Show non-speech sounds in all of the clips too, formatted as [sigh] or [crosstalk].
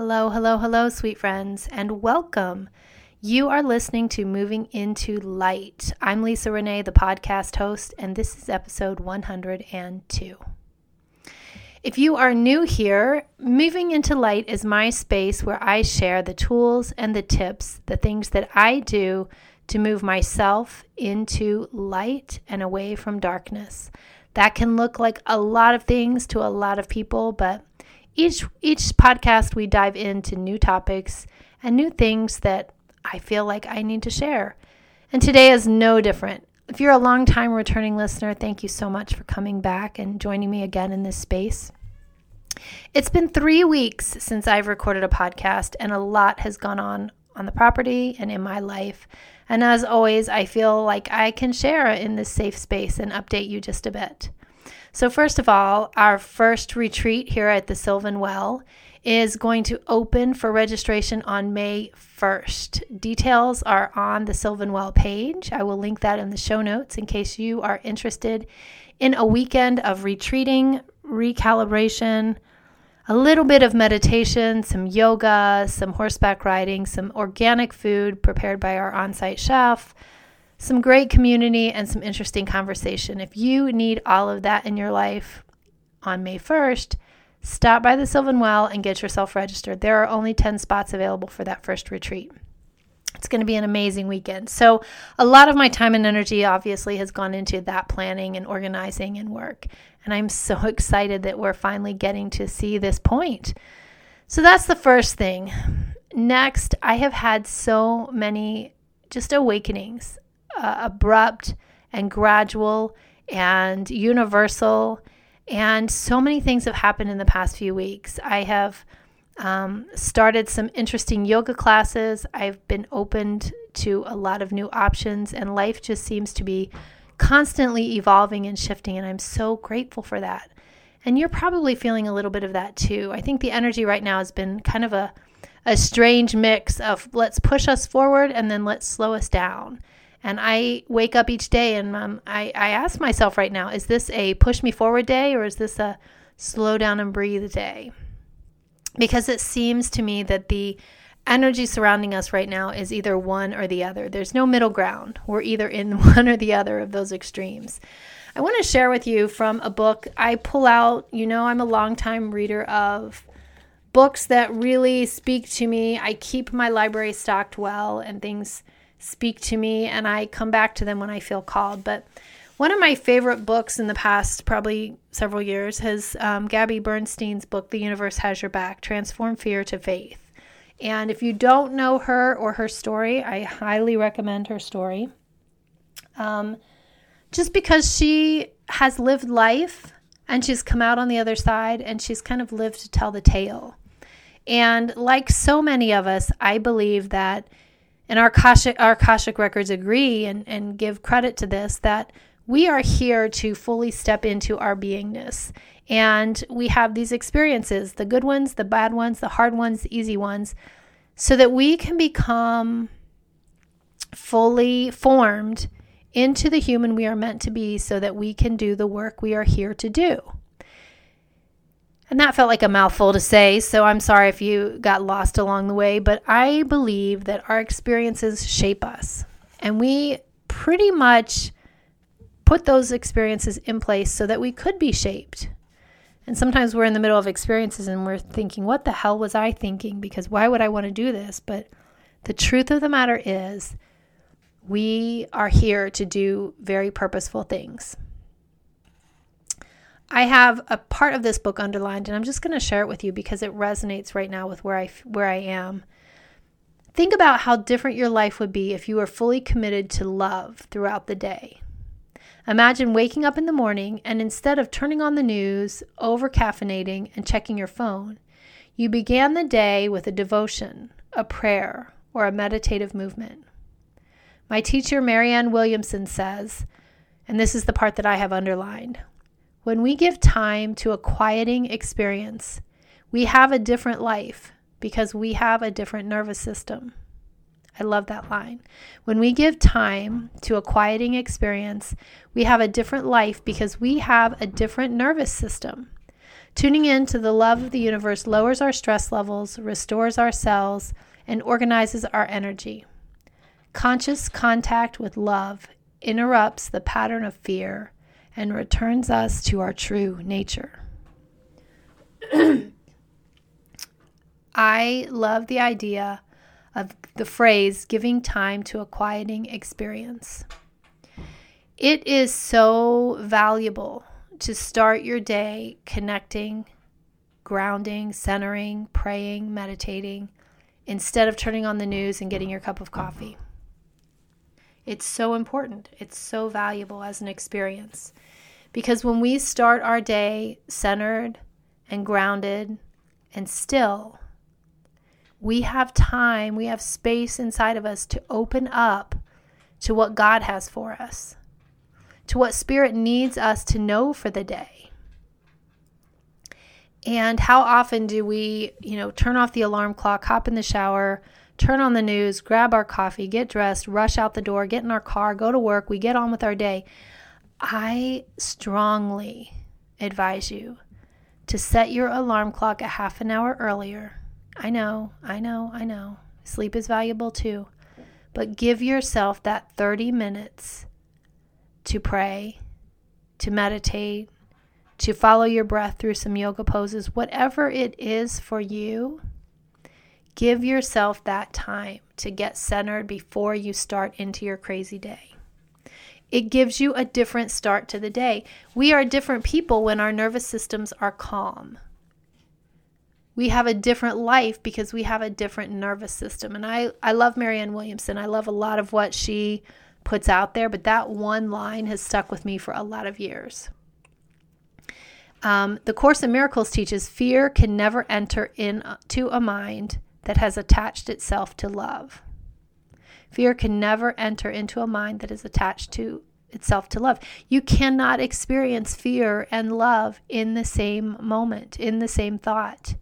Hello, hello, hello, sweet friends, and welcome. You are listening to Moving into Light. I'm Lisa Renee, the podcast host, and this is episode 102. If you are new here, Moving into Light is my space where I share the tools and the tips, the things that I do to move myself into light and away from darkness. That can look like a lot of things to a lot of people, but each each podcast we dive into new topics and new things that I feel like I need to share. And today is no different. If you're a long time returning listener, thank you so much for coming back and joining me again in this space. It's been 3 weeks since I've recorded a podcast and a lot has gone on on the property and in my life. And as always, I feel like I can share in this safe space and update you just a bit. So, first of all, our first retreat here at the Sylvan Well is going to open for registration on May 1st. Details are on the Sylvan Well page. I will link that in the show notes in case you are interested in a weekend of retreating, recalibration, a little bit of meditation, some yoga, some horseback riding, some organic food prepared by our on site chef some great community, and some interesting conversation. If you need all of that in your life on May 1st, stop by the Sylvan Well and get yourself registered. There are only 10 spots available for that first retreat. It's going to be an amazing weekend. So, a lot of my time and energy obviously has gone into that planning and organizing and work. And I'm so [laughs] excited that we're finally getting to see this point. So, that's the first thing. Next, I have had so many just awakenings uh, abrupt and gradual and universal. And so many things have happened in the past few weeks. I have um, started some interesting yoga classes. I've been opened to a lot of new options, and life just seems to be constantly evolving and shifting. And I'm so grateful for that. And you're probably feeling a little bit of that too. I think the energy right now has been kind of a, a strange mix of let's push us forward and then let's slow us down. And I wake up each day and um, I, I ask myself right now, is this a push me forward day or is this a slow down and breathe day? Because it seems to me that the energy surrounding us right now is either one or the other. There's no middle ground. We're either in [laughs] one or the other of those extremes. I want to share with you from a book I pull out. You know, I'm a longtime reader of books that really speak to me. I keep my library stocked well and things speak to me, and I come back to them when I feel called. But one of my favorite books in the past, probably several years, has um, Gabby Bernstein's book, The Universe Has Your Back Transform Fear to Faith. And if you don't know her or her story, I highly recommend her story. Um, just because she has lived life and she's come out on the other side and she's kind of lived to tell the tale. And like so many of us, I believe that and our Akashic, our Akashic records agree and, and give credit to this that we are here to fully step into our beingness. And we have these experiences the good ones, the bad ones, the hard ones, the easy ones so that we can become fully formed into the human we are meant to be so that we can do the work we are here to do. And that felt like a mouthful to say, so I'm sorry if you got lost along the way, but I believe that our experiences shape us. And we pretty much put those experiences in place so that we could be shaped. And sometimes we're in the middle of experiences and we're thinking, what the hell was I thinking? Because why would I want to do this? But the truth of the matter is, we are here to do very purposeful things. I have a part of this book underlined and I'm just going to share it with you because it resonates right now with where I where I am. Think about how different your life would be if you were fully committed to love throughout the day. Imagine waking up in the morning and instead of turning on the news, over caffeinating, and checking your phone, you began the day with a devotion, a prayer, or a meditative movement. My teacher, Marianne Williamson, says, and this is the part that I have underlined when we give time to a quieting experience, we have a different life because we have a different nervous system. I love that line. When we give time to a quieting experience, we have a different life because we have a different nervous system. Tuning in to the love of the universe lowers our stress levels, restores our cells, and organizes our energy. Conscious contact with love interrupts the pattern of fear and returns us to our true nature. I love the idea of the phrase giving time to a quieting experience. It is so valuable to start your day connecting, grounding, centering, praying, meditating, instead of turning on the news and getting your cup of coffee. It's so important. It's so valuable as an experience. Because when we start our day centered and grounded and still, we have time, we have space inside of us to open up to what God has for us, to what Spirit needs us to know for the day. And how often do we, you know, turn off the alarm clock, hop in the shower, turn on the news, grab our coffee, get dressed, rush out the door, get in our car, go to work, we get on with our day. I strongly advise you to set your alarm clock a half an hour earlier I know, I know, I know. Sleep is valuable too. But give yourself that 30 minutes to pray, to meditate, to follow your breath through some yoga poses, whatever it is for you. Give yourself that time to get centered before you start into your crazy day. It gives you a different start to the day. We are different people when our nervous systems are calm we have a different life because we have a different nervous system. And I, I love Marianne Williamson. I love a lot of what she puts out there, but that one line has stuck with me for a lot of years. Um, the Course in Miracles teaches fear can never enter into a mind that has attached itself to love. Fear can never enter into a mind that is attached to itself to love. You cannot experience fear and love in the same moment, in the same thought.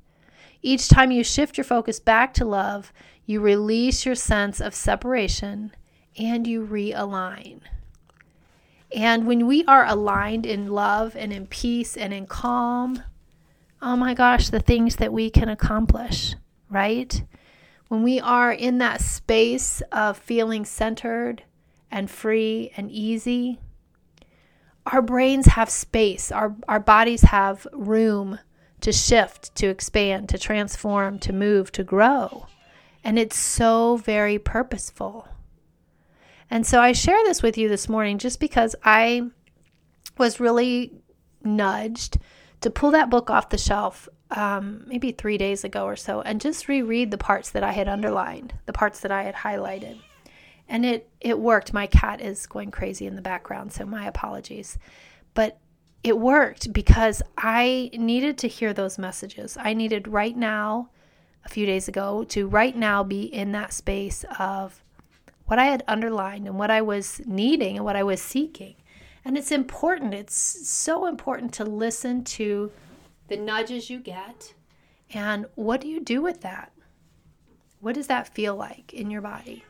Each time you shift your focus back to love, you release your sense of separation and you realign. And when we are aligned in love and in peace and in calm, oh my gosh, the things that we can accomplish, right? When we are in that space of feeling centered and free and easy, our brains have space, our, our bodies have room to shift, to expand, to transform, to move, to grow. And it's so very purposeful. And so I share this with you this morning just because I was really nudged to pull that book off the shelf um, maybe three days ago or so and just reread the parts that I had underlined, the parts that I had highlighted. And it, it worked. My cat is going crazy in the background, so my apologies. But it worked because I needed to hear those messages. I needed right now, a few days ago, to right now be in that space of what I had underlined and what I was needing and what I was seeking. And it's important, it's so important to listen to the nudges you get and what do you do with that? What does that feel like in your body?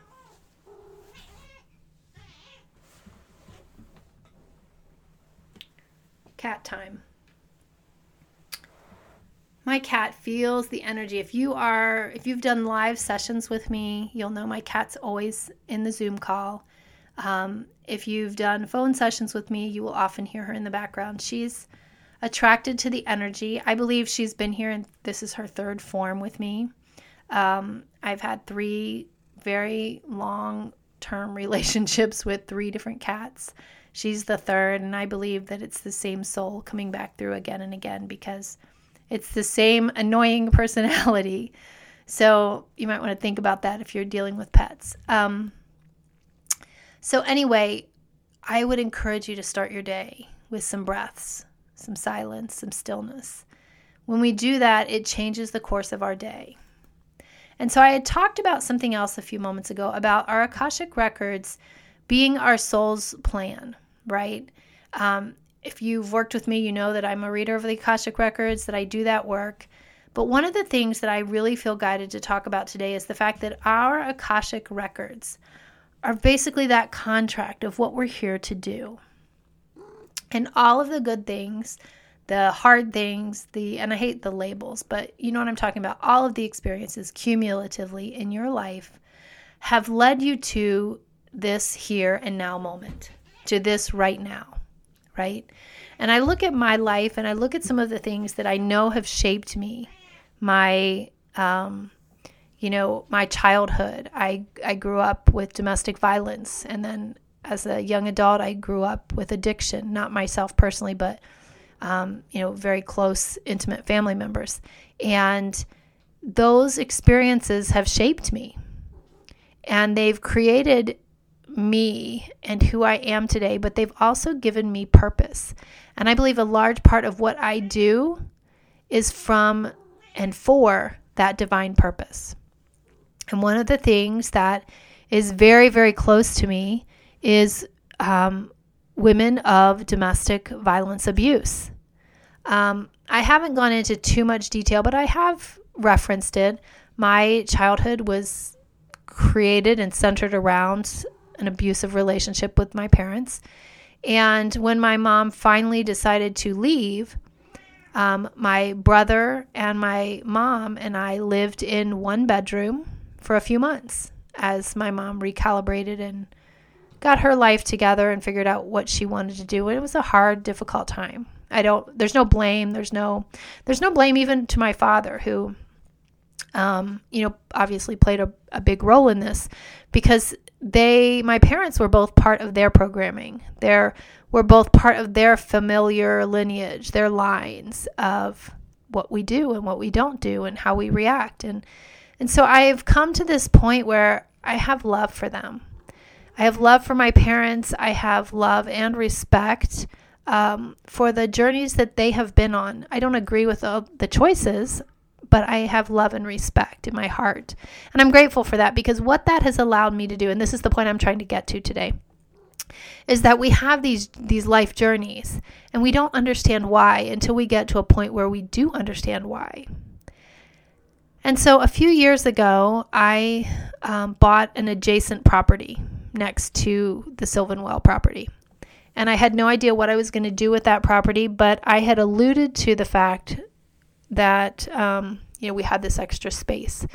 cat time. My cat feels the energy. If you are if you've done live sessions with me, you'll know my cat's always in the Zoom call. Um, if you've done phone sessions with me, you will often hear her in the background. She's attracted to the energy. I believe she's been here and this is her third form with me. Um, I've had three very long term [laughs] relationships with three different cats. She's the third, and I believe that it's the same soul coming back through again and again because it's the same annoying [laughs] personality. So you might want to think about that if you're dealing with pets. Um, so, anyway, I would encourage you to start your day with some breaths, some silence, some stillness. When we do that, it changes the course of our day. And so I had talked about something else a few moments ago about our Akashic records being our soul's plan right? Um, if you've worked with me, you know that I'm a reader of the Akashic Records, that I do that work. But one of the things that I really feel guided to talk about today is the fact that our Akashic Records are basically that contract of what we're here to do. And all of the good things the hard things, the and I hate the labels, but you know what I'm talking about. All of the experiences cumulatively in your life have led you to this here and now moment, to this right now, right? And I look at my life and I look at some of the things that I know have shaped me, my um, you know, my childhood. I I grew up with domestic violence and then as a young adult I grew up with addiction, not myself personally, but um, you know, very close, intimate family members. And those experiences have shaped me. And they've created me and who I am today, but they've also given me purpose. And I believe a large part of what I do is from and for that divine purpose. And one of the things that is very, very close to me is um, women of domestic violence abuse. Um, I haven't gone into too much detail, but I have referenced it. My childhood was created and centered around an abusive relationship with my parents. And when my mom finally decided to leave, um, my brother and my mom and I lived in one bedroom for a few months as my mom recalibrated and got her life together and figured out what she wanted to do. It was a hard, difficult time. I don't there's no blame, there's no there's no blame even to my father who um, you know, obviously played a, a big role in this because they my parents were both part of their programming. They're were both part of their familiar lineage, their lines of what we do and what we don't do and how we react and and so I've come to this point where I have love for them. I have love for my parents. I have love and respect um, for the journeys that they have been on. I don't agree with all the choices, but I have love and respect in my heart. And I'm grateful for that because what that has allowed me to do, and this is the point I'm trying to get to today, is that we have these these life journeys and we don't understand why until we get to a point where we do understand why. And so a few years ago, I um, bought an adjacent property next to the Sylvan Well property. And I had no idea what I was going to do with that property, but I had alluded to the fact that, um, you know, we had this extra space.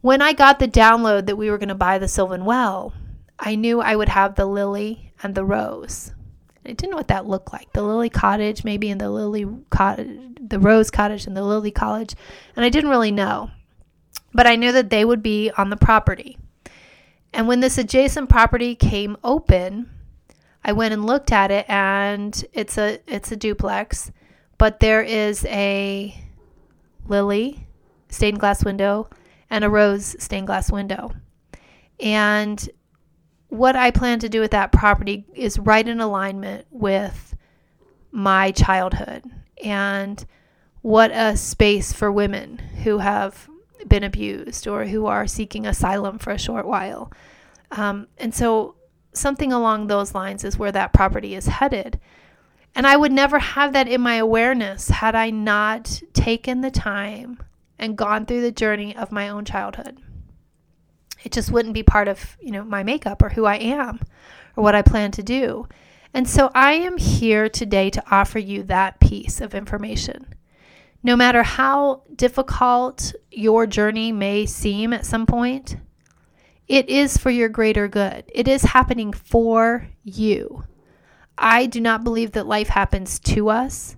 When I got the download that we were going to buy the Sylvan Well, I knew I would have the lily and the rose. I didn't know what that looked like. The lily cottage, maybe in the lily cottage, the rose cottage and the lily cottage. And I didn't really know. But I knew that they would be on the property. And when this adjacent property came open, I went and looked at it and it's a it's a duplex, but there is a lily stained glass window and a rose stained glass window. And what I plan to do with that property is right in alignment with my childhood and what a space for women who have been abused or who are seeking asylum for a short while. Um, and so, something along those lines is where that property is headed. And I would never have that in my awareness had I not taken the time and gone through the journey of my own childhood. It just wouldn't be part of, you know, my makeup or who I am or what I plan to do. And so I am here today to offer you that piece of information. No matter how difficult your journey may seem at some point, it is for your greater good. It is happening for you. I do not believe that life happens to us.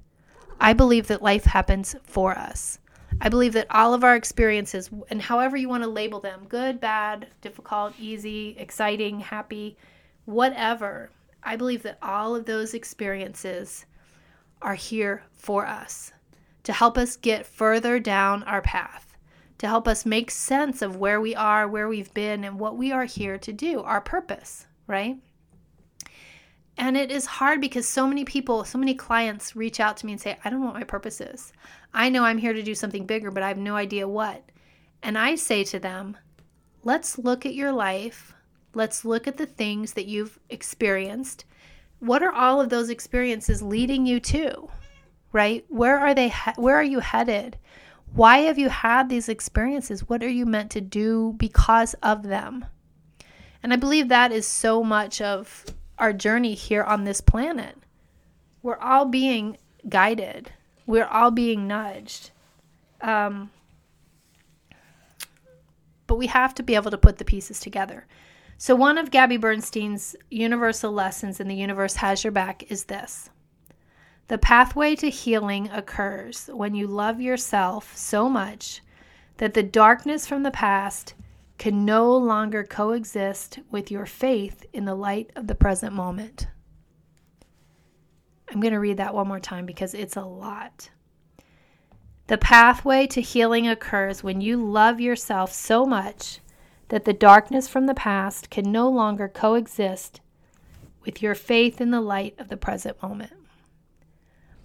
I believe that life happens for us. I believe that all of our experiences, and however you want to label them good, bad, difficult, easy, exciting, happy, whatever I believe that all of those experiences are here for us to help us get further down our path, to help us make sense of where we are, where we've been, and what we are here to do, our purpose, right? And it is hard because so many people, so many clients reach out to me and say, I don't know what my purpose is. I know I'm here to do something bigger, but I have no idea what. And I say to them, let's look at your life. Let's look at the things that you've experienced. What are all of those experiences leading you to? Right? Where are they where are you headed? Why have you had these experiences? What are you meant to do because of them? And I believe that is so much of our journey here on this planet. We're all being guided. We're all being nudged. Um, but we have to be able to put the pieces together. So, one of Gabby Bernstein's universal lessons in The Universe Has Your Back is this The pathway to healing occurs when you love yourself so much that the darkness from the past can no longer coexist with your faith in the light of the present moment. I'm going to read that one more time because it's a lot. The pathway to healing occurs when you love yourself so much that the darkness from the past can no longer coexist with your faith in the light of the present moment.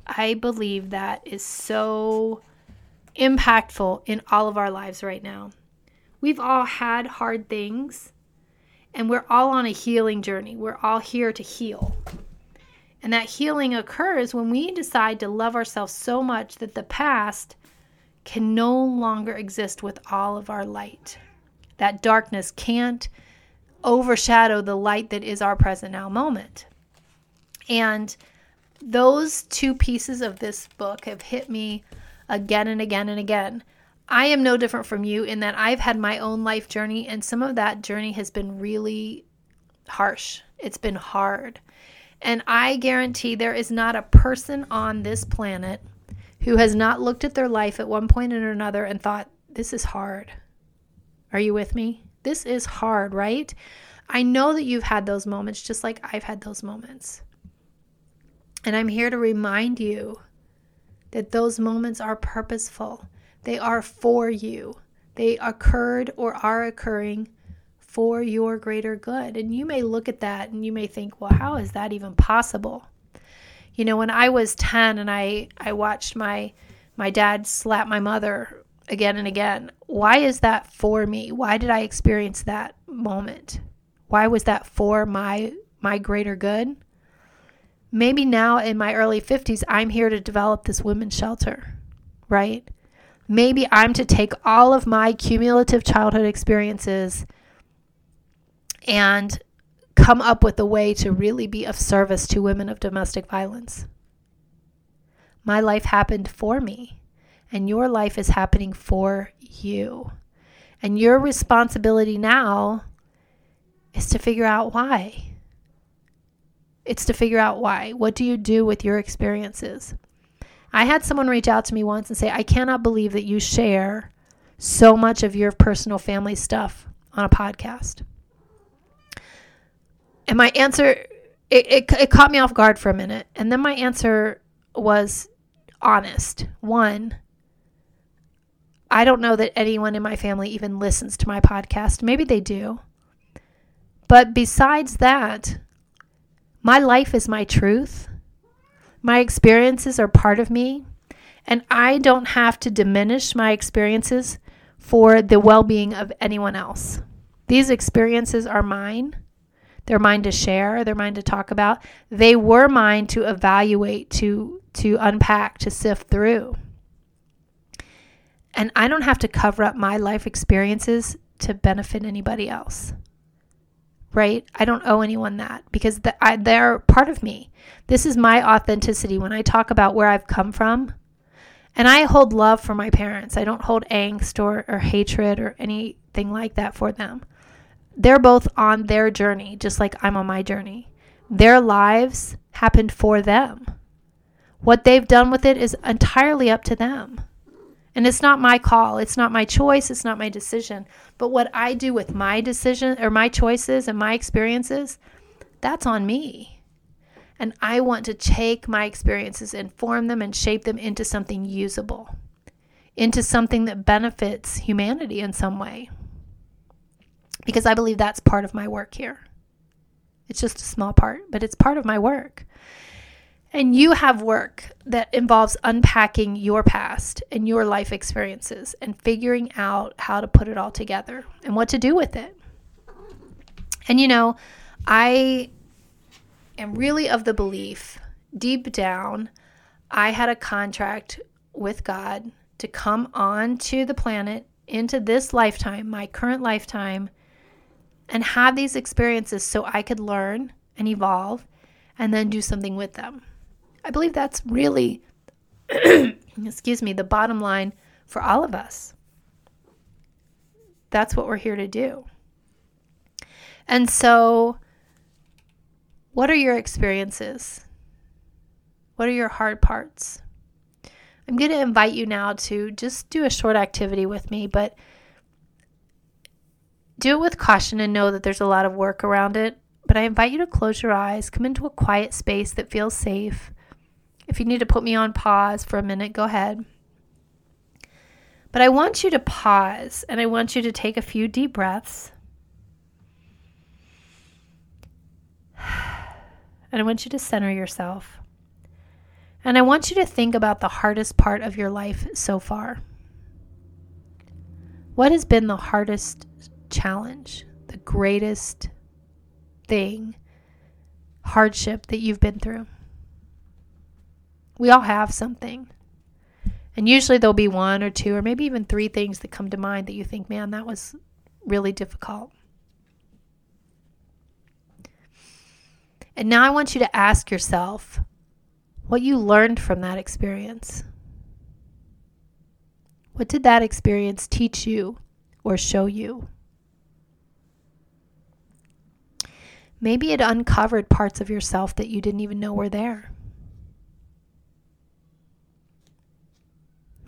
I believe that is so impactful in all of our lives right now. We've all had hard things, and we're all on a healing journey. We're all here to heal. And that healing occurs when we decide to love ourselves so much that the past can no longer exist with all of our light. That darkness can't overshadow the light that is our present now moment. And those two pieces of this book have hit me again and again and again. I am no different from you in that I've had my own life journey, and some of that journey has been really harsh. It's been hard. And I guarantee there is not a person on this planet who has not looked at their life at one point or another and thought, this is hard. Are you with me? This is hard, right? I know that you've had those moments just like I've had those moments. And I'm here to remind you that those moments are purposeful, they are for you. They occurred or are occurring for your greater good. And you may look at that and you may think, well, how is that even possible? You know, when I was 10 and I, I watched my my dad slap my mother again and again. Why is that for me? Why did I experience that moment? Why was that for my my greater good? Maybe now in my early 50s I'm here to develop this women's shelter, right? Maybe I'm to take all of my cumulative childhood experiences and come up with a way to really be of service to women of domestic violence. My life happened for me and your life is happening for you. And your responsibility now is to figure out why. It's to figure out why. What do you do with your experiences? I had someone reach out to me once and say, I cannot believe that you share so much of your personal family stuff on a podcast. And my answer, it, it, it caught me off guard for a minute. And then my answer was honest. One, I don't know that anyone in my family even listens to my podcast. Maybe they do. But besides that, my life is my truth. My experiences are part of me. And I don't have to diminish my experiences for the well being of anyone else. These experiences are mine. They're mine to share, they're mine to talk about. They were mine to evaluate, to, to unpack, to sift through. And I don't have to cover up my life experiences to benefit anybody else. Right? I don't owe anyone that because the, I, they're part of me. This is my authenticity when I talk about where I've come from. And I hold love for my parents. I don't hold angst or, or hatred or anything like that for them. They're both on their journey, just like I'm on my journey. Their lives happened for them. What they've done with it is entirely up to them. And it's not my call, it's not my choice, it's not my decision. But what I do with my decision or my choices and my experiences, that's on me. And I want to take my experiences and form them and shape them into something usable, into something that benefits humanity in some way. Because I believe that's part of my work here. It's just a small part, but it's part of my work. And you have work that involves unpacking your past and your life experiences and figuring out how to put it all together and what to do with it. And you know, I am really of the belief deep down, I had a contract with God to come on to the planet into this lifetime, my current lifetime, and have these experiences so I could learn and evolve and then do something with them. I believe that's really, [clears throat] excuse me, the bottom line for all of us. That's what we're here to do. And so, what are your experiences? What are your hard parts? I'm going to invite you now to just do a short activity with me, but do it with caution and know that there's a lot of work around it. But I invite you to close your eyes, come into a quiet space that feels safe. If you need to put me on pause for a minute, go ahead. But I want you to pause and I want you to take a few deep breaths. [sighs] And I want you to center yourself. And I want you to think about the hardest part of your life so far. What has been the hardest challenge, the greatest thing, hardship that you've been through? We all have something. And usually there'll be one or two or maybe even three things that come to mind that you think, man, that was really difficult. And now I want you to ask yourself what you learned from that experience. What did that experience teach you or show you? Maybe it uncovered parts of yourself that you didn't even know were there.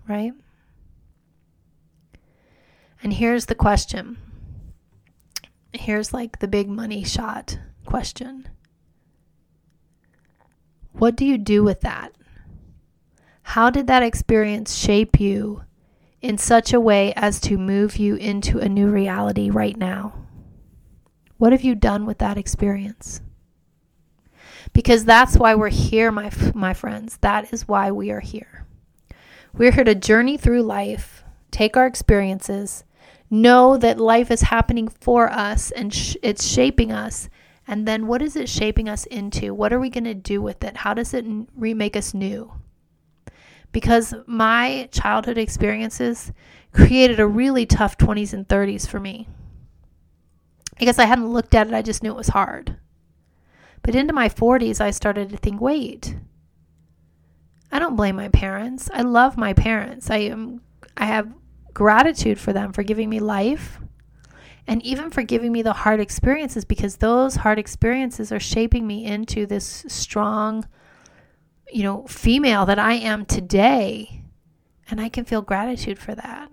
Right? And here's the question. Here's like the big money shot question. What do you do with that? How did that experience shape you in such a way as to move you into a new reality right now? What have you done with that experience? Because that's why we're here, my, my friends. That is why we are here. We're here to journey through life, take our experiences, know that life is happening for us and sh- it's shaping us, and then what is it shaping us into? What are we going to do with it? How does it remake us new? Because my childhood experiences created a really tough 20s and 30s for me. Because I hadn't looked at it, I just knew it was hard. But into my 40s, I started to think wait, I don't blame my parents. I love my parents. I am I have gratitude for them for giving me life, and even for giving me the hard experiences because those hard experiences are shaping me into this strong, you know, female that I am today. And I can feel gratitude for that.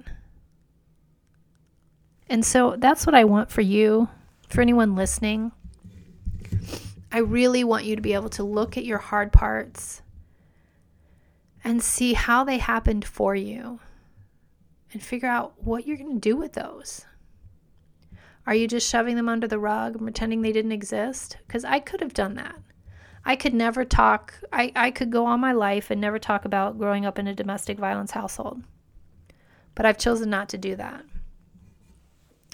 And so that's what I want for you, for anyone listening. I really want you to be able to look at your hard parts and see how they happened for you and figure out what you're going to do with those. Are you just shoving them under the rug and pretending they didn't exist? Because I could have done that. I could never talk, I, I could go on my life and never talk about growing up in a domestic violence household. But I've chosen not to do that.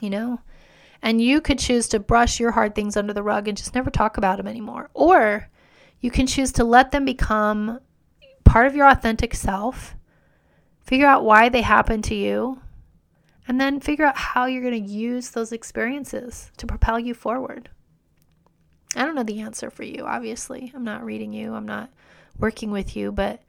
You know? And you could choose to brush your hard things under the rug and just never talk about them anymore. Or you can choose to let them become part of your authentic self, figure out why they happened to you, and then figure out how you're going to use those experiences to propel you forward. I don't know the answer for you, obviously. I'm not reading you, I'm not working with you, but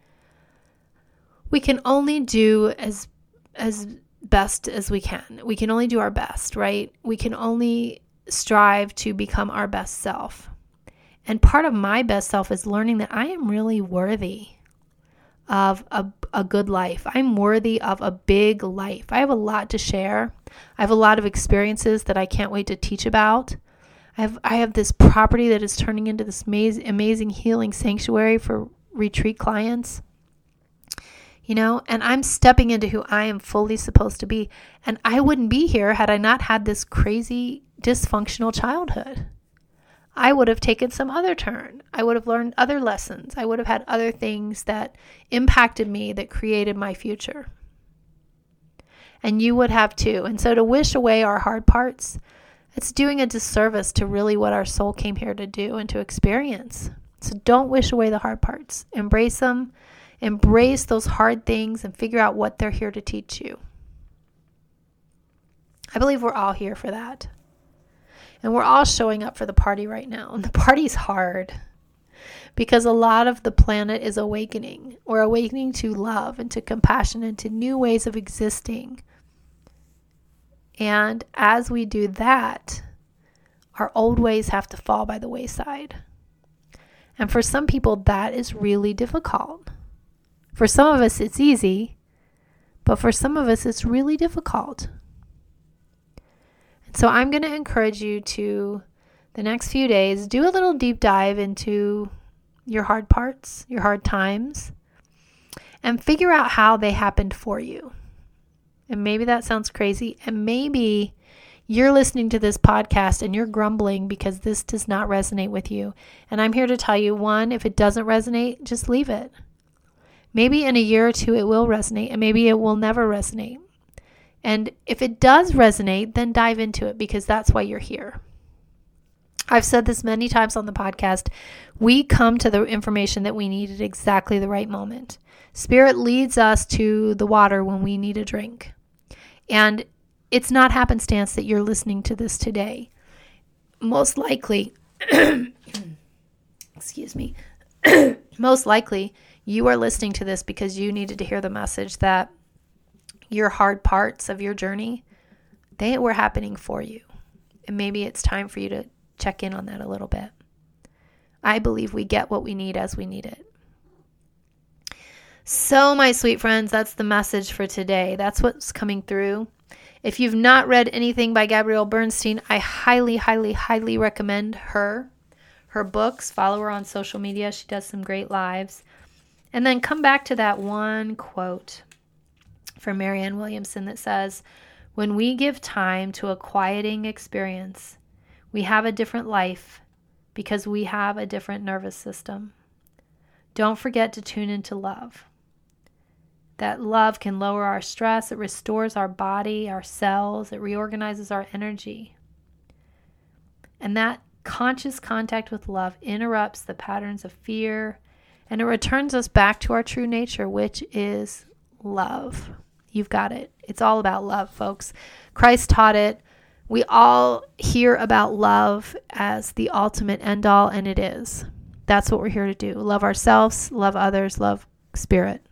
we can only do as as best as we can. We can only do our best, right? We can only strive to become our best self. And part of my best self is learning that I am really worthy of a, a good life. I'm worthy of a big life. I have a lot to share. I have a lot of experiences that I can't wait to teach about. I have I have this property that is turning into this amazing, amazing healing sanctuary for retreat clients. You know, and I'm stepping into who I am fully supposed to be. And I wouldn't be here had I not had this crazy dysfunctional childhood. I would have taken some other turn. I would have learned other lessons. I would have had other things that impacted me that created my future. And you would have too. And so to wish away our hard parts, it's doing a disservice to really what our soul came here to do and to experience. So don't wish away the hard parts. Embrace them. Embrace those hard things and figure out what they're here to teach you. I believe we're all here for that. And we're all showing up for the party right now. And the party's hard. because a lot of the planet is awakening. We're awakening to love and to compassion and to new ways of existing. And as we do that, our old ways have to fall by the wayside. And for some people, that is really difficult. For some of us, it's easy, but for some of us, it's really difficult. So I'm going to encourage you to, the next few days, do a little deep dive into your hard parts, your hard times, and figure out how they happened for you. And maybe that sounds crazy. And maybe you're listening to this podcast and you're grumbling because this does not resonate with you. And I'm here to tell you one, if it doesn't resonate, just leave it. Maybe in a year or two it will resonate, and maybe it will never resonate. And if it does resonate, then dive into it because that's why you're here. I've said this many times on the podcast. We come to the information that we need at exactly the right moment. Spirit leads us to the water when we need a drink. And it's not happenstance that you're listening to this today. Most likely, [coughs] excuse me, [coughs] most likely you are listening to this because you needed to hear the message that your hard parts of your journey, they were happening for you. And maybe it's time for you to check in on that a little bit. I believe we get what we need as we need it. So, my sweet friends, that's the message for today. That's what's coming through. If you've not read anything by Gabrielle Bernstein, I highly, highly, highly recommend her. Her books, follow her on social media. She does some great lives. And then come back to that one quote from Marianne Williamson that says, When we give time to a quieting experience, we have a different life because we have a different nervous system. Don't forget to tune into love. That love can lower our stress, it restores our body, our cells, it reorganizes our energy. And that conscious contact with love interrupts the patterns of fear and it returns us back to our true nature, which is love. You've got it. It's all about love, folks. Christ taught it. We all hear about love as the ultimate end all, and it is. That's what we're here to do love ourselves, love others, love spirit.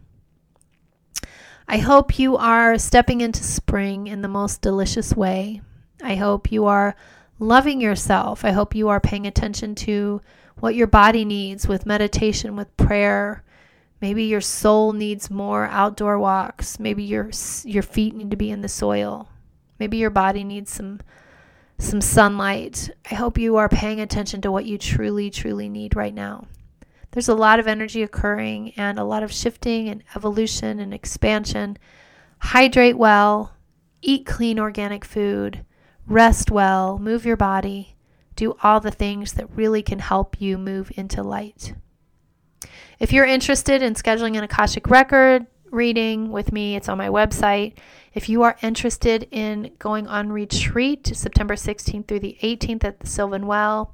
I hope you are stepping into spring in the most delicious way. I hope you are loving yourself. I hope you are paying attention to what your body needs with meditation, with prayer. Maybe your soul needs more outdoor walks. Maybe your your feet need to be in the soil. Maybe your body needs some some sunlight. I hope you are paying attention to what you truly truly need right now there's a lot of energy occurring and a lot of shifting and evolution and expansion. Hydrate well, eat clean organic food, rest well, move your body, do all the things that really can help you move into light. If you're interested in scheduling an Akashic record reading with me, it's on my website. If you are interested in going on retreat September 16th through the 18th at the Sylvan Well,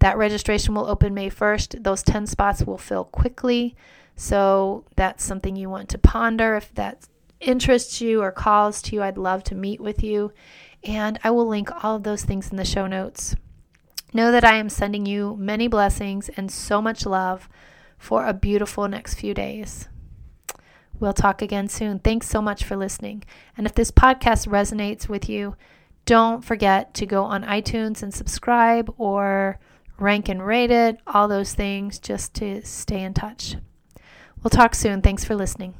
that registration will open May 1st. Those 10 spots will fill quickly. So that's something you want to ponder. If that interests you or calls to you, I'd love to meet with you. And I will link all of those things in the show notes. Know that I am sending you many blessings and so much love for a beautiful next few days. We'll talk again soon. Thanks so much for listening. And if this podcast resonates with you, don't forget to go on iTunes and subscribe or rank and rate it, all those things just to stay in touch. We'll talk soon. Thanks for listening.